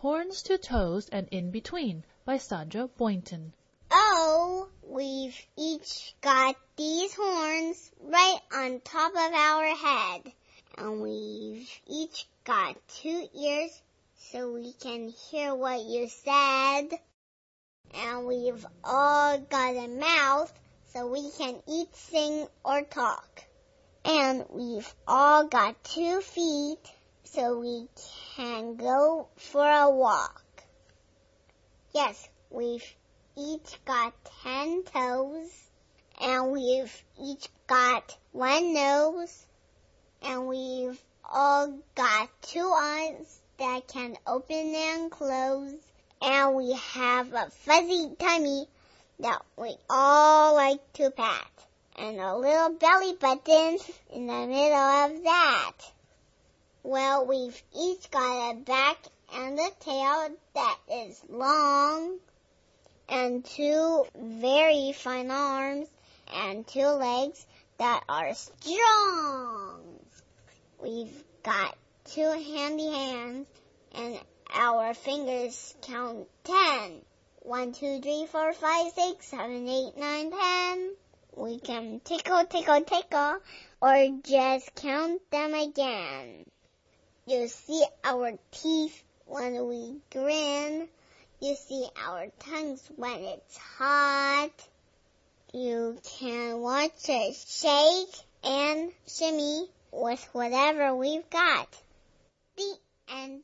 Horns to Toes and In Between by Sandra Boynton. Oh, we've each got these horns right on top of our head. And we've each got two ears so we can hear what you said. And we've all got a mouth so we can eat, sing, or talk. And we've all got two feet so we can go for a walk. Yes, we've each got ten toes, and we've each got one nose, and we've all got two eyes that can open and close, and we have a fuzzy tummy that we all like to pat, and a little belly button in the middle of that. Well, we've each got a back and a tail that is long, and two very fine arms, and two legs that are strong. We've got two handy hands, and our fingers count ten. One, two, three, four, five, six, seven, eight, nine, ten. We can tickle, tickle, tickle, or just count them again. You see our teeth when we grin. You see our tongues when it's hot. You can watch us shake and shimmy with whatever we've got. The end.